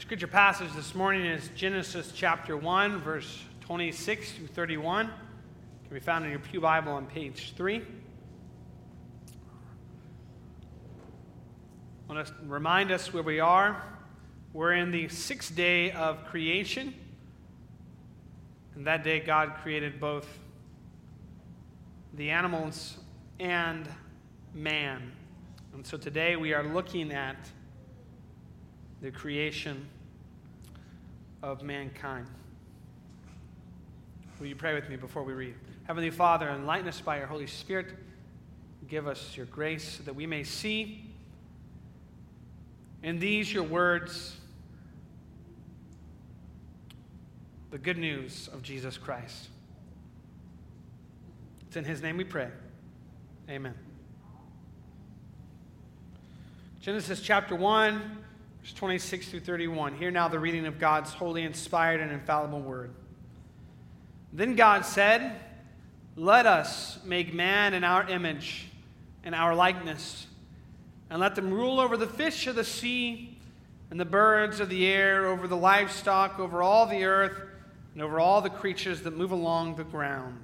Scripture passage this morning is Genesis chapter 1, verse 26 through 31. It can be found in your Pew Bible on page 3. I want to remind us where we are. We're in the sixth day of creation. And that day, God created both the animals and man. And so today we are looking at the creation of mankind. Will you pray with me before we read? Heavenly Father, enlighten us by your Holy Spirit. Give us your grace so that we may see in these your words the good news of Jesus Christ. It's in his name we pray. Amen. Genesis chapter 1, verse 26 through 31. Hear now the reading of God's holy, inspired, and infallible word. Then God said, Let us make man in our image and our likeness, and let them rule over the fish of the sea and the birds of the air, over the livestock, over all the earth, and over all the creatures that move along the ground.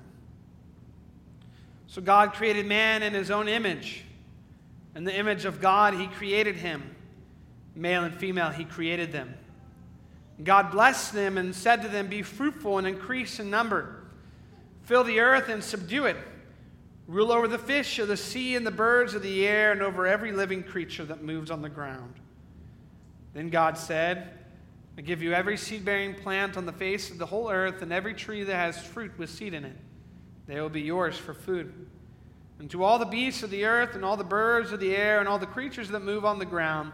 So God created man in his own image. In the image of God, he created him. Male and female, he created them. God blessed them and said to them, Be fruitful and increase in number. Fill the earth and subdue it. Rule over the fish of the sea and the birds of the air and over every living creature that moves on the ground. Then God said, I give you every seed bearing plant on the face of the whole earth and every tree that has fruit with seed in it. They will be yours for food. And to all the beasts of the earth and all the birds of the air and all the creatures that move on the ground,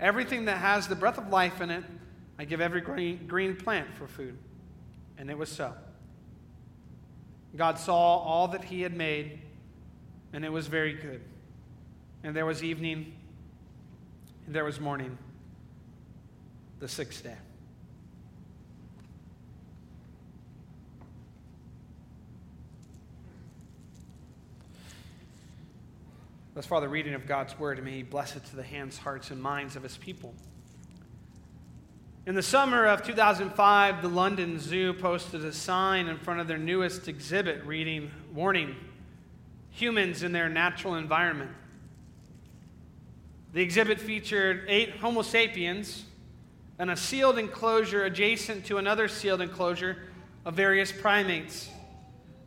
everything that has the breath of life in it, I give every green, green plant for food. And it was so. God saw all that he had made, and it was very good. And there was evening, and there was morning, the sixth day. Thus far, the reading of God's word, and may He bless it to the hands, hearts, and minds of His people. In the summer of 2005, the London Zoo posted a sign in front of their newest exhibit reading, Warning, Humans in Their Natural Environment. The exhibit featured eight Homo sapiens and a sealed enclosure adjacent to another sealed enclosure of various primates.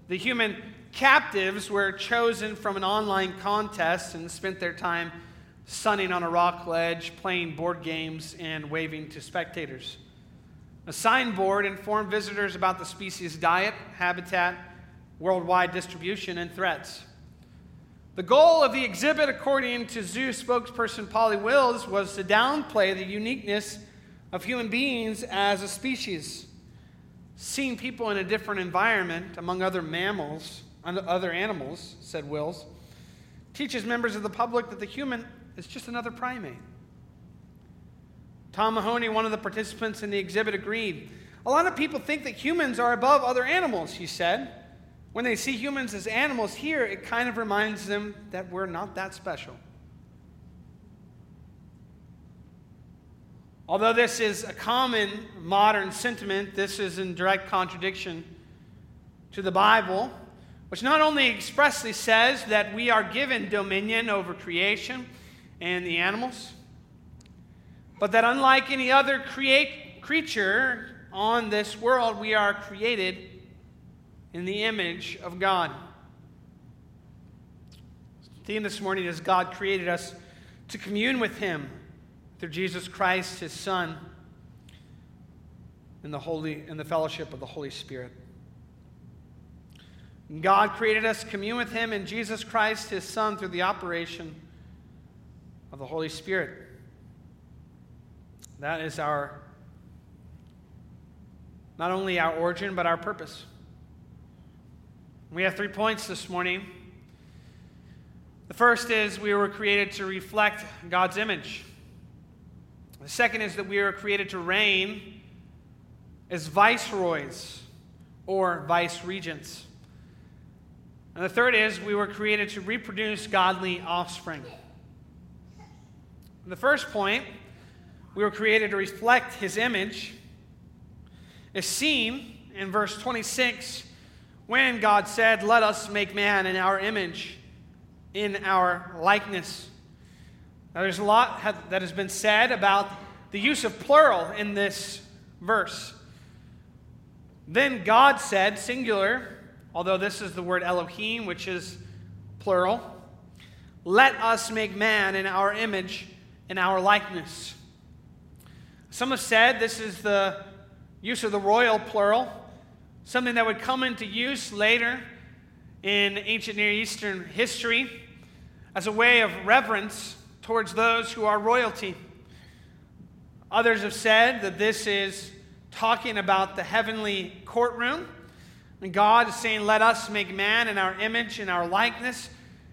The human captives were chosen from an online contest and spent their time sunning on a rock ledge, playing board games, and waving to spectators. A signboard informed visitors about the species' diet, habitat, worldwide distribution, and threats. The goal of the exhibit, according to zoo spokesperson Polly Wills, was to downplay the uniqueness of human beings as a species. Seeing people in a different environment, among other mammals, other animals, said Wills, teaches members of the public that the human is just another primate. Tom Mahoney, one of the participants in the exhibit, agreed. A lot of people think that humans are above other animals, he said. When they see humans as animals here, it kind of reminds them that we're not that special. Although this is a common modern sentiment, this is in direct contradiction to the Bible which not only expressly says that we are given dominion over creation and the animals, but that unlike any other create, creature on this world, we are created in the image of God. The theme this morning is God created us to commune with Him through Jesus Christ, His Son, in the holy in the fellowship of the Holy Spirit. God created us to commune with Him in Jesus Christ, His Son, through the operation of the Holy Spirit. That is our, not only our origin, but our purpose. We have three points this morning. The first is we were created to reflect God's image. The second is that we were created to reign as viceroys or vice regents. And the third is we were created to reproduce godly offspring. The first point, we were created to reflect his image, is seen in verse 26 when God said, Let us make man in our image, in our likeness. Now, there's a lot that has been said about the use of plural in this verse. Then God said, singular, although this is the word Elohim, which is plural, let us make man in our image, in our likeness. Some have said this is the use of the royal plural, something that would come into use later in ancient Near Eastern history as a way of reverence towards those who are royalty. Others have said that this is talking about the heavenly courtroom. And God is saying, Let us make man in our image, in our likeness.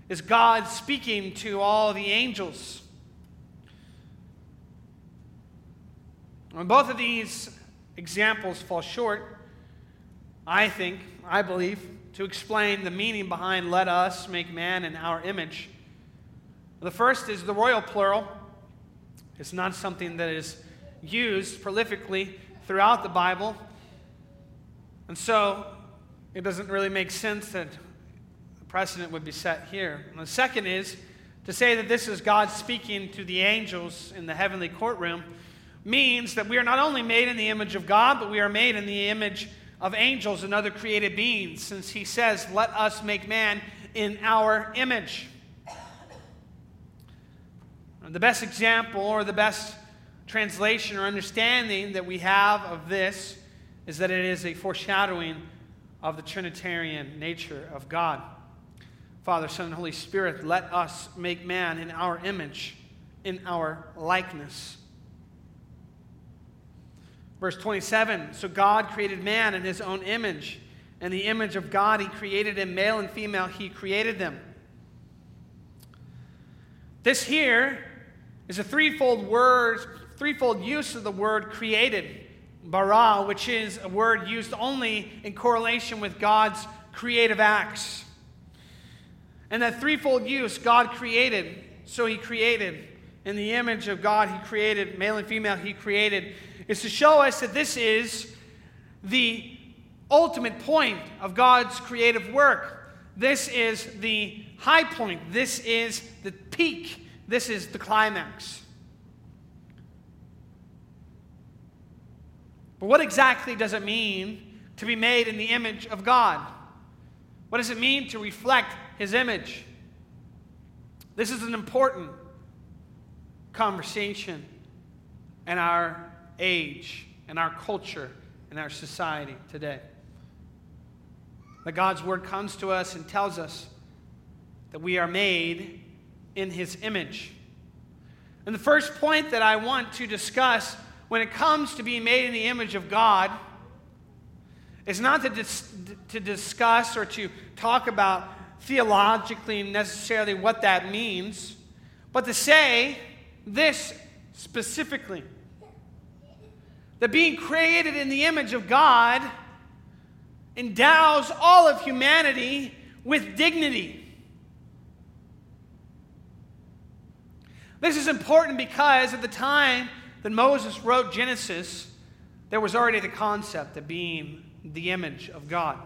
Is God speaking to all the angels? When both of these examples fall short, I think, I believe, to explain the meaning behind let us make man in our image. The first is the royal plural. It's not something that is used prolifically throughout the Bible. And so it doesn't really make sense that the precedent would be set here. And the second is to say that this is God speaking to the angels in the heavenly courtroom means that we are not only made in the image of God, but we are made in the image of angels and other created beings, since he says, Let us make man in our image. The best example or the best translation or understanding that we have of this is that it is a foreshadowing of the Trinitarian nature of God. Father, Son, and Holy Spirit, let us make man in our image, in our likeness. Verse 27 So God created man in his own image. In the image of God, he created him, male and female, he created them. This here is a threefold word, threefold use of the word created, bara, which is a word used only in correlation with God's creative acts. And that threefold use, God created, so he created. In the image of God, he created, male and female, he created, is to show us that this is the ultimate point of God's creative work. This is the high point. This is the peak this is the climax. But what exactly does it mean to be made in the image of God? What does it mean to reflect His image? This is an important conversation in our age, in our culture, in our society today. That God's Word comes to us and tells us that we are made in his image. And the first point that I want to discuss when it comes to being made in the image of God is not to, dis- to discuss or to talk about theologically necessarily what that means, but to say this specifically that being created in the image of God endows all of humanity with dignity. This is important because at the time that Moses wrote Genesis, there was already the concept of being the image of God.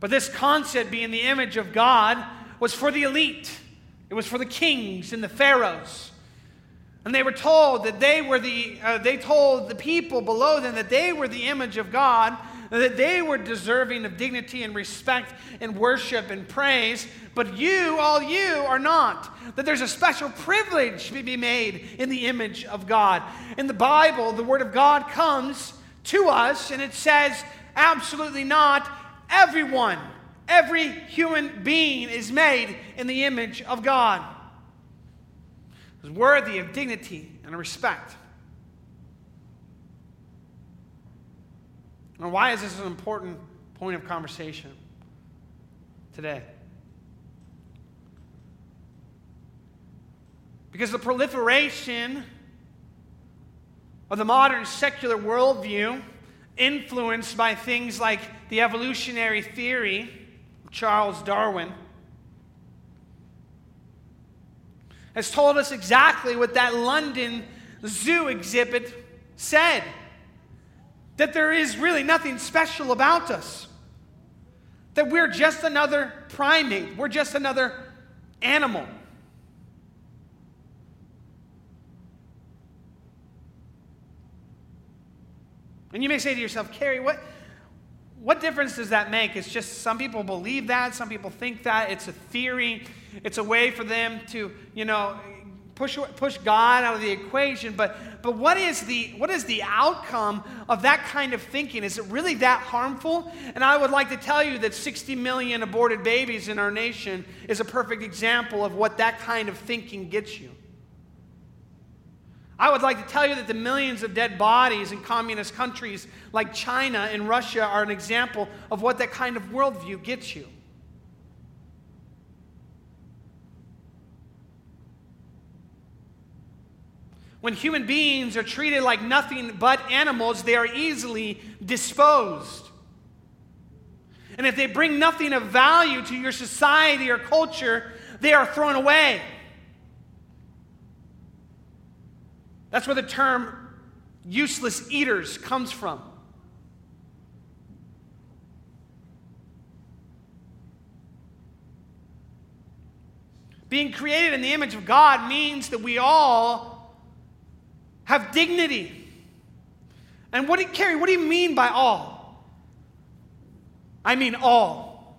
But this concept, being the image of God, was for the elite, it was for the kings and the pharaohs. And they were told that they were the, uh, they told the people below them that they were the image of God, that they were deserving of dignity and respect and worship and praise, but you, all you, are not. That there's a special privilege to be made in the image of God. In the Bible, the Word of God comes to us and it says, absolutely not. Everyone, every human being is made in the image of God, is worthy of dignity and respect. Now, why is this an important point of conversation today? Because the proliferation of the modern secular worldview, influenced by things like the evolutionary theory of Charles Darwin, has told us exactly what that London zoo exhibit said that there is really nothing special about us, that we're just another primate, we're just another animal. And you may say to yourself, Cary, what, what difference does that make? It's just some people believe that, some people think that. It's a theory, it's a way for them to, you know, push, push God out of the equation. But, but what, is the, what is the outcome of that kind of thinking? Is it really that harmful? And I would like to tell you that 60 million aborted babies in our nation is a perfect example of what that kind of thinking gets you. I would like to tell you that the millions of dead bodies in communist countries like China and Russia are an example of what that kind of worldview gets you. When human beings are treated like nothing but animals, they are easily disposed. And if they bring nothing of value to your society or culture, they are thrown away. That's where the term useless eaters comes from. Being created in the image of God means that we all have dignity. And what do you, Cary, what do you mean by all? I mean all.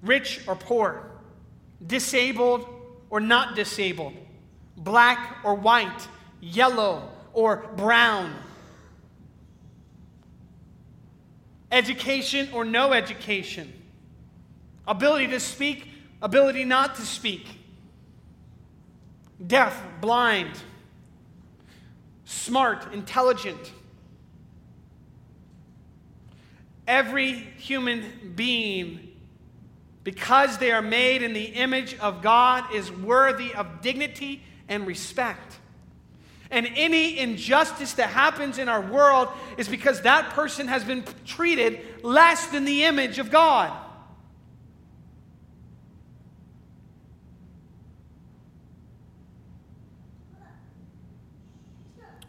Rich or poor, disabled or not disabled, black or white, yellow, or brown. Education or no education. Ability to speak, ability not to speak. Deaf, blind. Smart, intelligent. Every human being, because they are made in the image of God, is worthy of dignity and respect. And any injustice that happens in our world is because that person has been treated less than the image of God.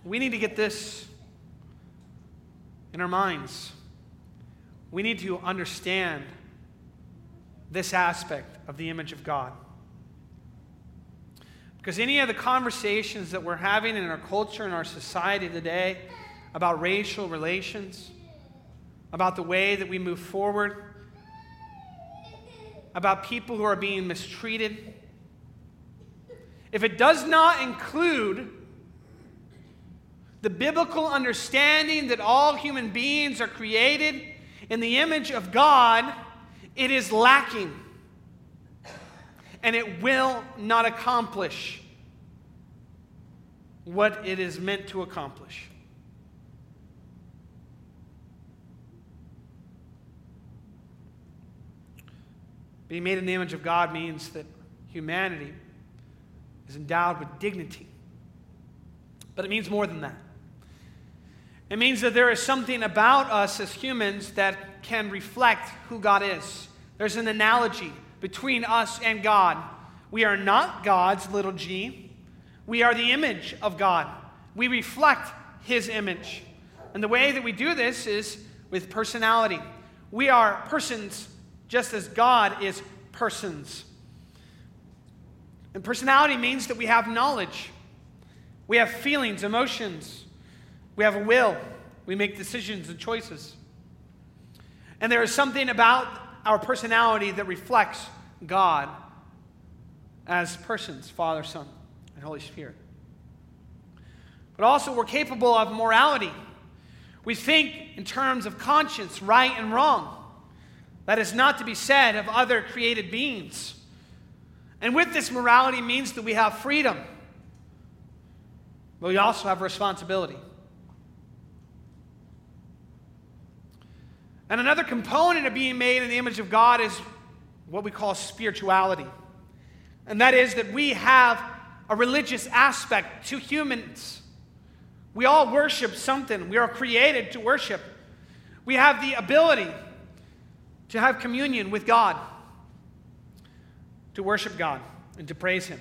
We need to get this in our minds. We need to understand this aspect of the image of God. Because any of the conversations that we're having in our culture and our society today about racial relations, about the way that we move forward, about people who are being mistreated, if it does not include the biblical understanding that all human beings are created in the image of God, it is lacking and it will not accomplish what it is meant to accomplish. Being made in the image of God means that humanity is endowed with dignity. But it means more than that. It means that there is something about us as humans that can reflect who God is. There's an analogy between us and God. We are not God's little g. We are the image of God. We reflect His image. And the way that we do this is with personality. We are persons just as God is persons. And personality means that we have knowledge, we have feelings, emotions, we have a will, we make decisions and choices. And there is something about our personality that reflects God as persons Father, Son, and Holy Spirit. But also, we're capable of morality. We think in terms of conscience, right and wrong. That is not to be said of other created beings. And with this morality means that we have freedom, but we also have responsibility. And another component of being made in the image of God is what we call spirituality. And that is that we have a religious aspect to humans. We all worship something, we are created to worship. We have the ability to have communion with God, to worship God, and to praise Him.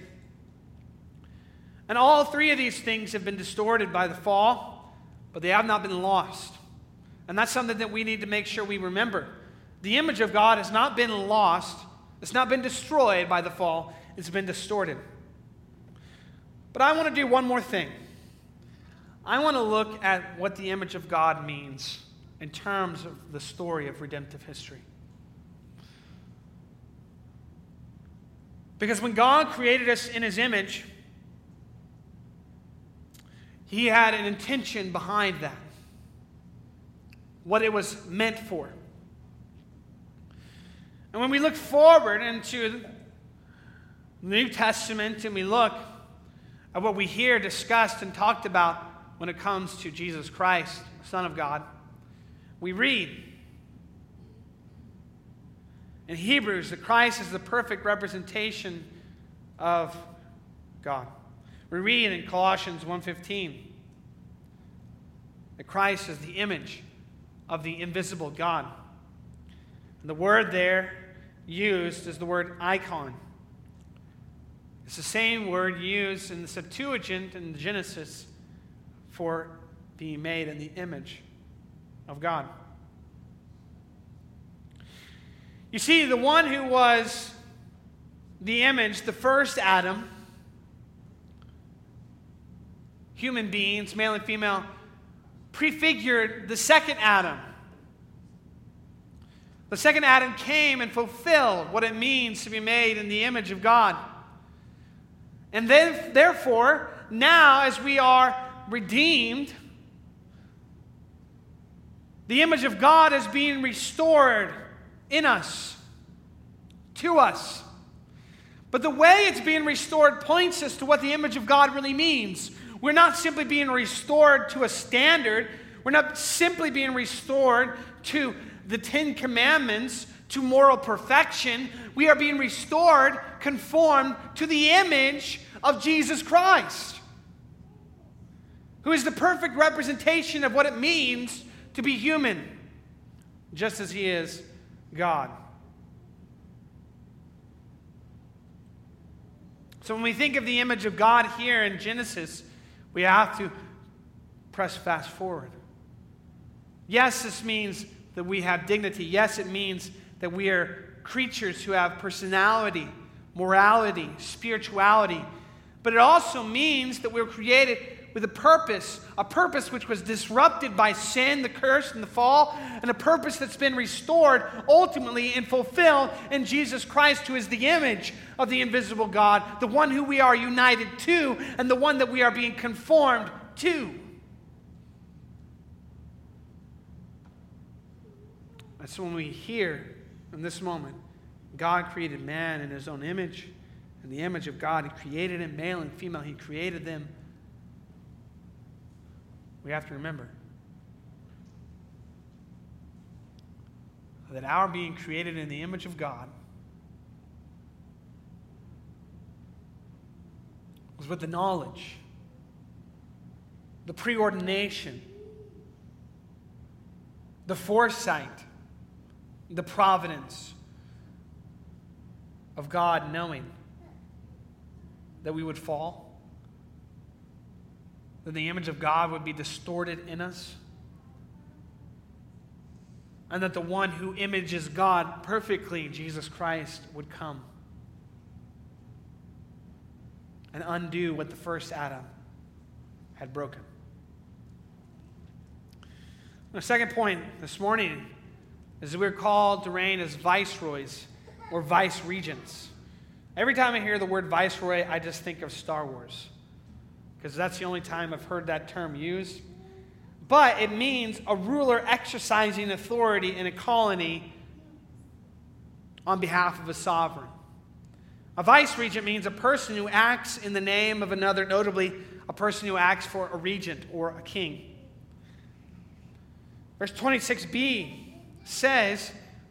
And all three of these things have been distorted by the fall, but they have not been lost. And that's something that we need to make sure we remember. The image of God has not been lost, it's not been destroyed by the fall, it's been distorted. But I want to do one more thing. I want to look at what the image of God means in terms of the story of redemptive history. Because when God created us in his image, he had an intention behind that, what it was meant for. And when we look forward into the New Testament and we look at what we hear discussed and talked about when it comes to Jesus Christ, Son of God, we read in Hebrews that Christ is the perfect representation of God. We read in Colossians 1:15 that Christ is the image of the invisible God. And the word there used is the word icon. It's the same word used in the Septuagint in Genesis for being made in the image of God. You see, the one who was the image, the first Adam, human beings, male and female, prefigured the second Adam. The second Adam came and fulfilled what it means to be made in the image of God. And then, therefore, now as we are redeemed, the image of God is being restored in us, to us. But the way it's being restored points us to what the image of God really means. We're not simply being restored to a standard, we're not simply being restored to the Ten Commandments, to moral perfection. We are being restored, conformed to the image of Jesus Christ, who is the perfect representation of what it means to be human, just as he is God. So when we think of the image of God here in Genesis, we have to press fast forward. Yes, this means that we have dignity. Yes, it means that we are creatures who have personality, morality, spirituality. But it also means that we're created with a purpose, a purpose which was disrupted by sin, the curse, and the fall, and a purpose that's been restored ultimately and fulfilled in Jesus Christ, who is the image of the invisible God, the one who we are united to, and the one that we are being conformed to. That's when we hear in this moment God created man in his own image. In the image of God, He created him, male and female, He created them we have to remember that our being created in the image of God was with the knowledge, the preordination, the foresight, the providence of God knowing that we would fall that the image of God would be distorted in us, and that the one who images God perfectly, Jesus Christ, would come and undo what the first Adam had broken. The second point this morning is that we're called to reign as viceroys or vice regents. Every time I hear the word viceroy, I just think of Star Wars because that's the only time I've heard that term used. But it means a ruler exercising authority in a colony on behalf of a sovereign. A vice regent means a person who acts in the name of another, notably, a person who acts for a regent or a king. Verse 26b says,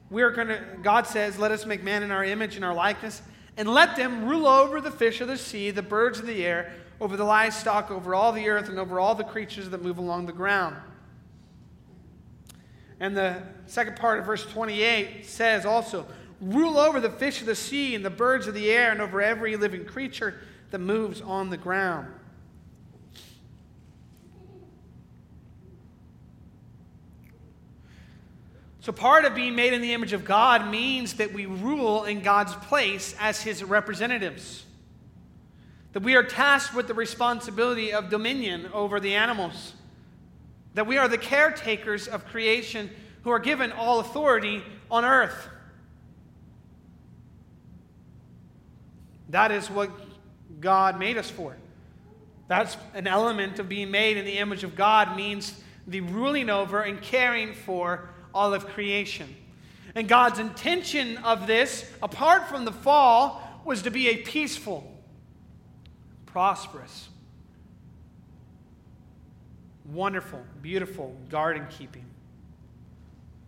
we're going to, God says, let us make man in our image and our likeness, and let them rule over the fish of the sea, the birds of the air, over the livestock, over all the earth, and over all the creatures that move along the ground. And the second part of verse 28 says also, Rule over the fish of the sea and the birds of the air and over every living creature that moves on the ground. So, part of being made in the image of God means that we rule in God's place as his representatives. That we are tasked with the responsibility of dominion over the animals. That we are the caretakers of creation who are given all authority on earth. That is what God made us for. That's an element of being made in the image of God, means the ruling over and caring for all of creation. And God's intention of this, apart from the fall, was to be a peaceful, prosperous, wonderful, beautiful garden keeping,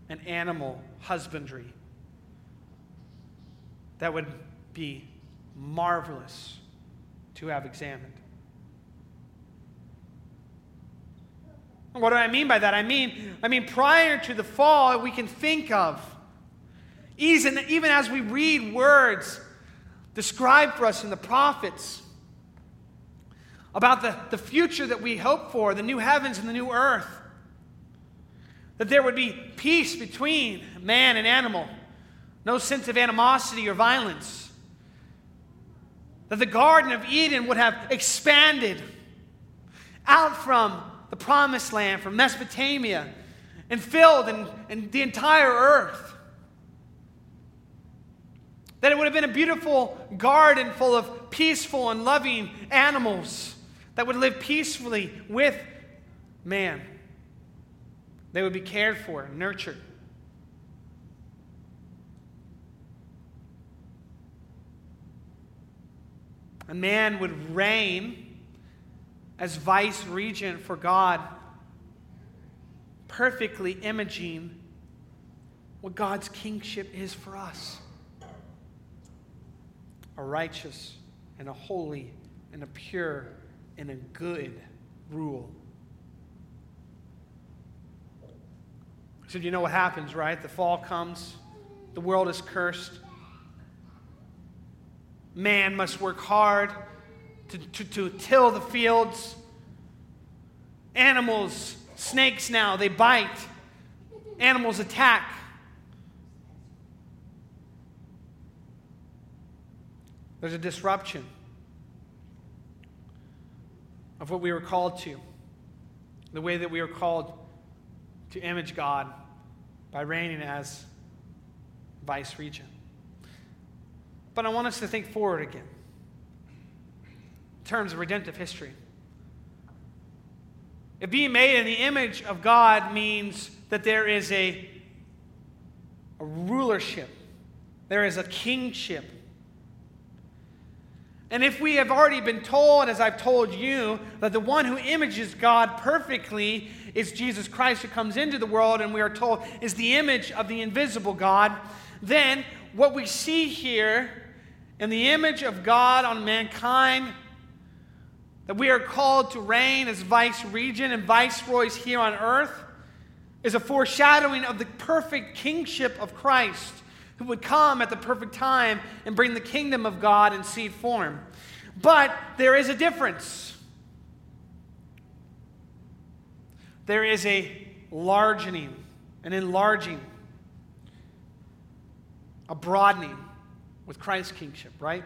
and animal husbandry that would be marvelous to have examined. What do I mean by that? I mean, I mean prior to the fall, we can think of, even, even as we read words described for us in the prophets about the, the future that we hope for, the new heavens and the new earth, that there would be peace between man and animal, no sense of animosity or violence, that the Garden of Eden would have expanded out from the promised land from Mesopotamia and filled in the entire earth. That it would have been a beautiful garden full of peaceful and loving animals that would live peacefully with man. They would be cared for, nurtured. A man would reign as vice regent for God, perfectly imaging what God's kingship is for us a righteous and a holy and a pure and a good rule. So, you know what happens, right? The fall comes, the world is cursed. Man must work hard to, to, to till the fields. Animals, snakes now, they bite. Animals attack. There's a disruption of what we were called to, the way that we were called to image God by reigning as vice regent. But I want us to think forward again in terms of redemptive history. If being made in the image of God means that there is a, a rulership, there is a kingship. And if we have already been told, as I've told you, that the one who images God perfectly is Jesus Christ who comes into the world, and we are told is the image of the invisible God, then what we see here in the image of God on mankind that we are called to reign as vice regent and viceroys here on earth is a foreshadowing of the perfect kingship of Christ, who would come at the perfect time and bring the kingdom of God in seed form. But there is a difference. There is a largening, an enlarging, a broadening with Christ's kingship, right?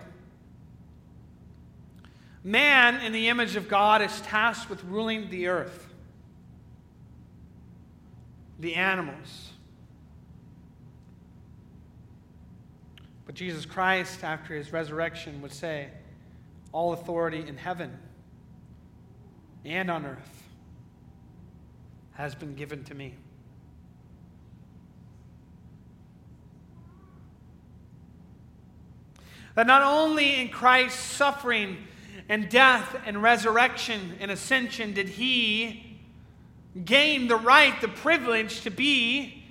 Man, in the image of God, is tasked with ruling the earth, the animals. But Jesus Christ, after his resurrection, would say, All authority in heaven and on earth has been given to me. That not only in Christ's suffering, and death and resurrection and ascension did he gain the right, the privilege to be,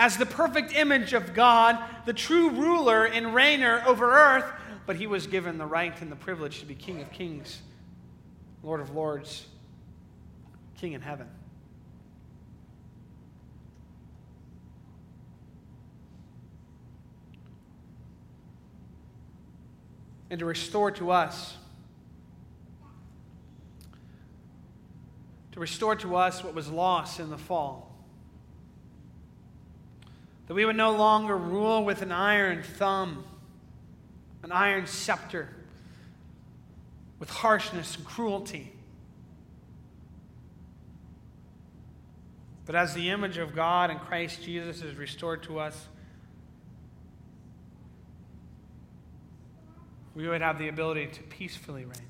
as the perfect image of God, the true ruler and reigner over earth, but he was given the right and the privilege to be King of kings, Lord of lords, King in heaven. And to restore to us to restore to us what was lost in the fall. That we would no longer rule with an iron thumb, an iron scepter, with harshness and cruelty. But as the image of God in Christ Jesus is restored to us, we would have the ability to peacefully reign.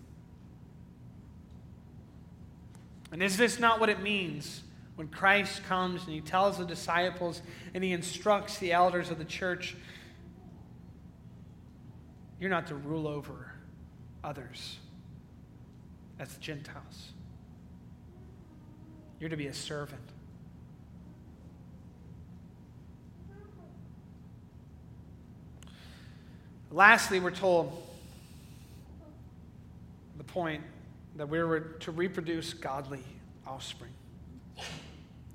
And is this not what it means when Christ comes and he tells the disciples and he instructs the elders of the church? You're not to rule over others as the Gentiles, you're to be a servant. Lastly, we're told the point that we were to reproduce godly offspring.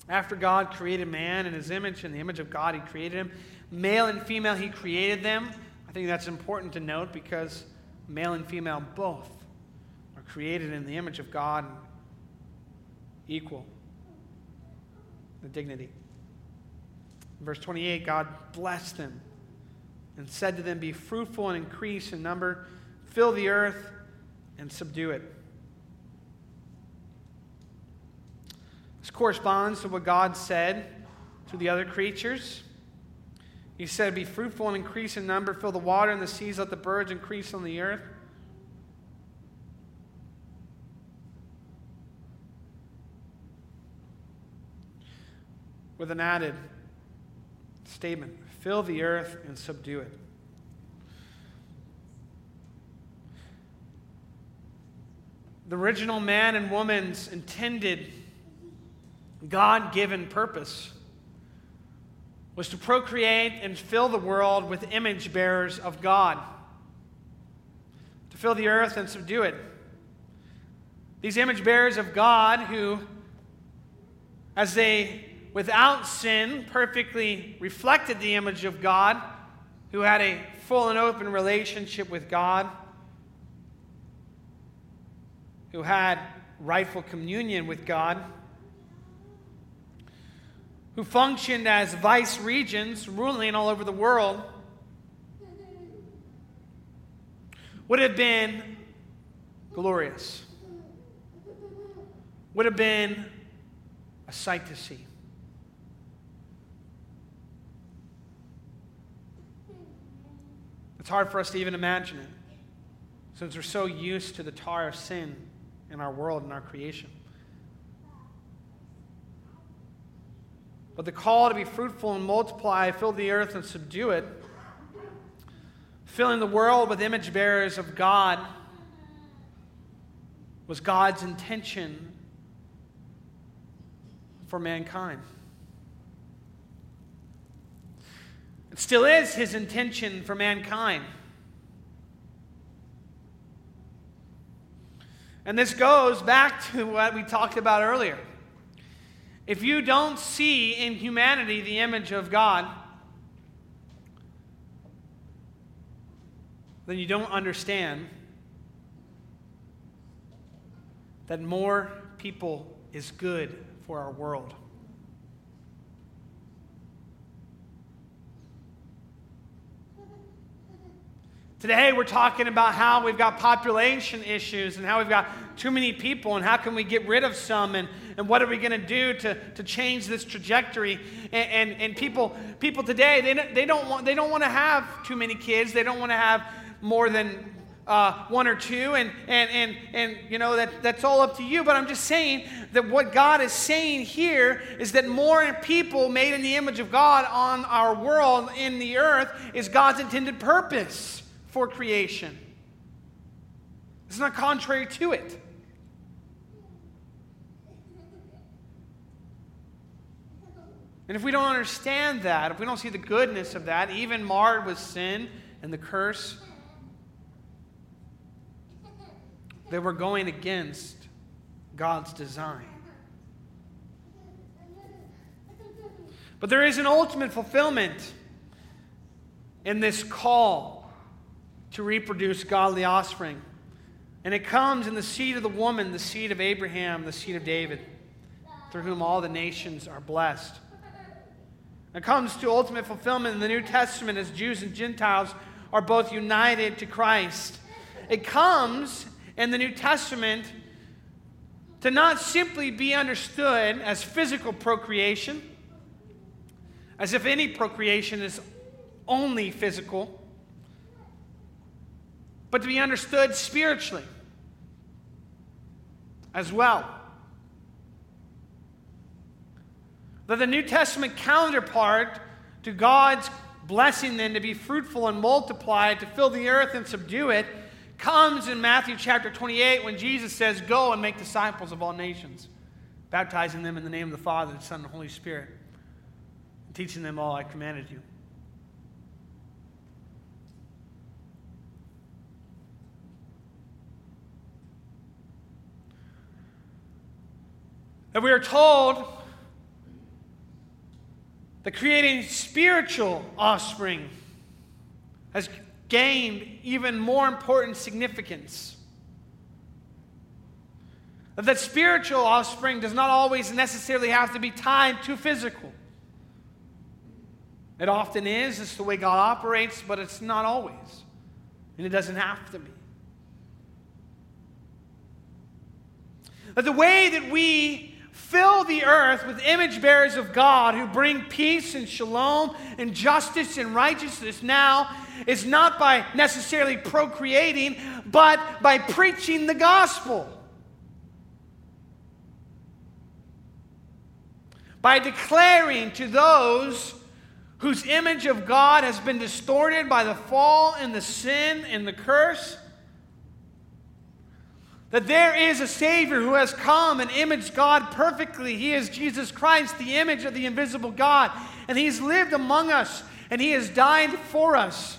After God created man in his image, in the image of God, he created him. Male and female, he created them. I think that's important to note because male and female both are created in the image of God, equal the dignity. verse 28, God blessed them and said to them, Be fruitful and increase in number, fill the earth and subdue it. This corresponds to what God said to the other creatures. He said, Be fruitful and increase in number, fill the water and the seas, let the birds increase on the earth. With an added statement fill the earth and subdue it. The original man and woman's intended God given purpose was to procreate and fill the world with image bearers of God, to fill the earth and subdue it. These image bearers of God, who, as they without sin perfectly reflected the image of God, who had a full and open relationship with God, who had rightful communion with God who functioned as vice regents ruling all over the world, would have been glorious, would have been a sight to see. It's hard for us to even imagine it since we're so used to the tar of sin in our world and our creation. But the call to be fruitful and multiply, fill the earth and subdue it, filling the world with image bearers of God, was God's intention for mankind. It still is his intention for mankind. And this goes back to what we talked about earlier. If you don't see in humanity the image of God, then you don't understand that more people is good for our world. Today, we're talking about how we've got population issues and how we've got too many people and how can we get rid of some and, and what are we going to do to, change this trajectory. And, and, and, people, people today, they, don't, they, don't want, they don't want to have too many kids. They don't want to have more than uh, one or two. And, and, and, and you know, that, that's all up to you. But I'm just saying that what God is saying here is that more people made in the image of God on our world, in the earth, is God's intended purpose for creation. It's not contrary to it. And if we don't understand that, if we don't see the goodness of that, even marred with sin and the curse, then we're going against God's design. But there is an ultimate fulfillment in this call to reproduce godly offspring. And it comes in the seed of the woman, the seed of Abraham, the seed of David, through whom all the nations are blessed. It comes to ultimate fulfillment in the New Testament as Jews and Gentiles are both united to Christ. It comes in the New Testament to not simply be understood as physical procreation, as if any procreation is only physical, but to be understood spiritually as well. That the New Testament counterpart to God's blessing them to be fruitful and multiply, to fill the earth and subdue it, comes in Matthew chapter 28 when Jesus says, Go and make disciples of all nations, baptizing them in the name of the Father, the Son, and the Holy Spirit, and teaching them all I commanded you. And we are told that creating spiritual offspring has gained even more important significance. That spiritual offspring does not always necessarily have to be tied to physical. It often is, it's the way God operates, but it's not always. And it doesn't have to be. That the way that we fill the earth with image bearers of God who bring peace and shalom and justice and righteousness now is not by necessarily procreating, but by preaching the gospel. By declaring to those whose image of God has been distorted by the fall and the sin and the curse that there is a Savior who has come and imaged God perfectly. He is Jesus Christ, the image of the invisible God. And He's lived among us, and He has died for us.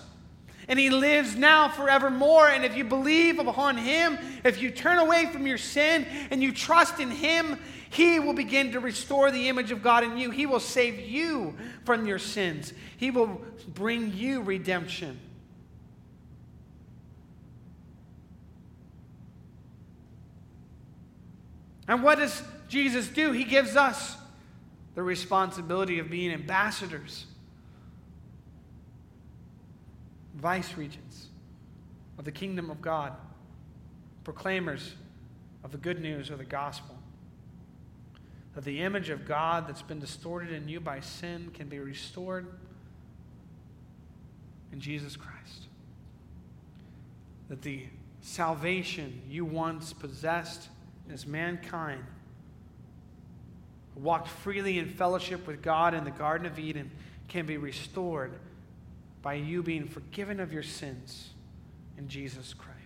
And He lives now forevermore. And if you believe upon Him, if you turn away from your sin and you trust in Him, He will begin to restore the image of God in you. He will save you from your sins, He will bring you redemption. And what does Jesus do? He gives us the responsibility of being ambassadors, vice regents of the kingdom of God, proclaimers of the good news or the gospel. That the image of God that's been distorted in you by sin can be restored in Jesus Christ. That the salvation you once possessed as mankind walked freely in fellowship with God in the Garden of Eden can be restored by you being forgiven of your sins in Jesus Christ.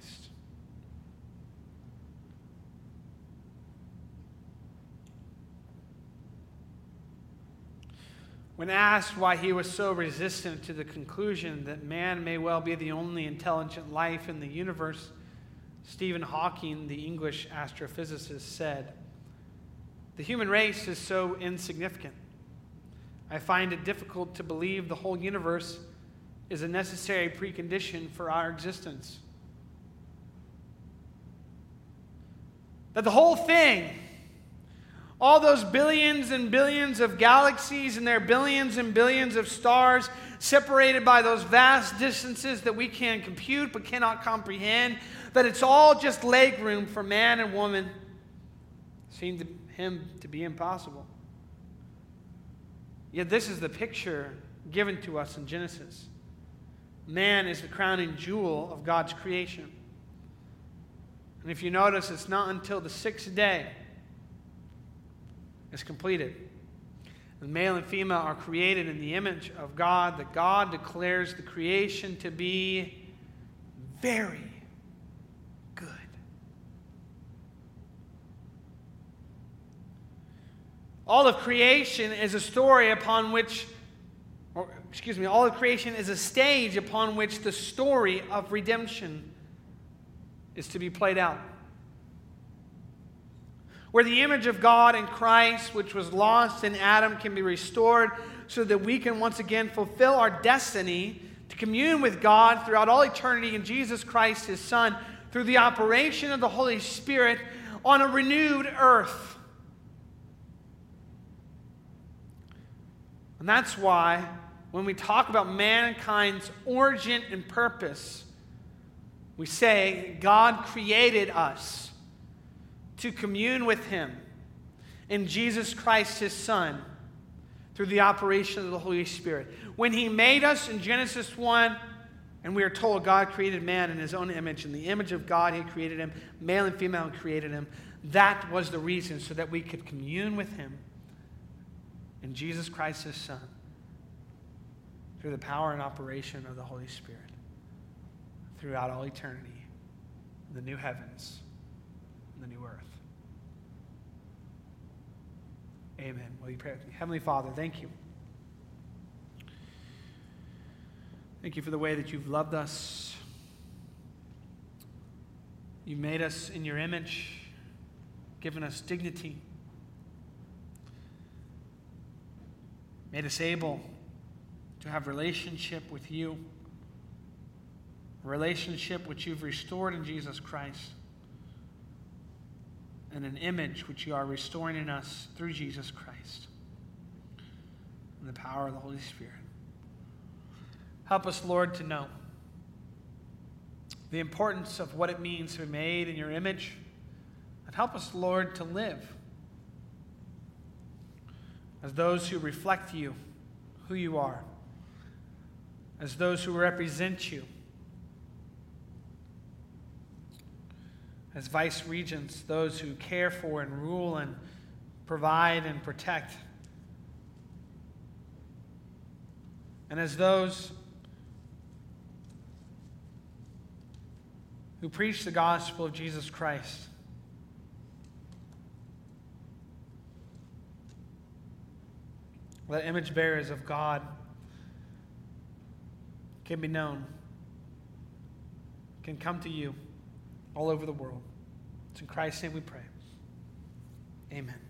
When asked why he was so resistant to the conclusion that man may well be the only intelligent life in the universe, Stephen Hawking, the English astrophysicist, said, The human race is so insignificant. I find it difficult to believe the whole universe is a necessary precondition for our existence. That the whole thing, all those billions and billions of galaxies and their billions and billions of stars, separated by those vast distances that we can compute but cannot comprehend, that it's all just leg room for man and woman seemed to him to be impossible. Yet this is the picture given to us in Genesis. Man is the crowning jewel of God's creation. And if you notice, it's not until the sixth day is completed. The male and female are created in the image of God, that God declares the creation to be very All of creation is a story upon which, or excuse me, all of creation is a stage upon which the story of redemption is to be played out. Where the image of God in Christ, which was lost in Adam, can be restored so that we can once again fulfill our destiny to commune with God throughout all eternity in Jesus Christ, his Son, through the operation of the Holy Spirit on a renewed earth. And that's why when we talk about mankind's origin and purpose, we say God created us to commune with Him in Jesus Christ, His Son, through the operation of the Holy Spirit. When He made us in Genesis 1, and we are told God created man in His own image. In the image of God, He created him. Male and female created him. That was the reason, so that we could commune with Him in Jesus Christ, His Son, through the power and operation of the Holy Spirit throughout all eternity, the new heavens, the new earth. Amen. Will you pray with me? Heavenly Father, thank you. Thank you for the way that you've loved us. You made us in your image, given us dignity, made us able to have relationship with you, relationship which you've restored in Jesus Christ, and an image which you are restoring in us through Jesus Christ, and the power of the Holy Spirit. Help us, Lord, to know the importance of what it means to be made in your image. And help us, Lord, to live as those who reflect you, who you are, as those who represent you, as vice regents, those who care for and rule and provide and protect, and as those who preach the gospel of Jesus Christ. Let image bearers of God can be known, can come to you all over the world. It's in Christ's name we pray. Amen.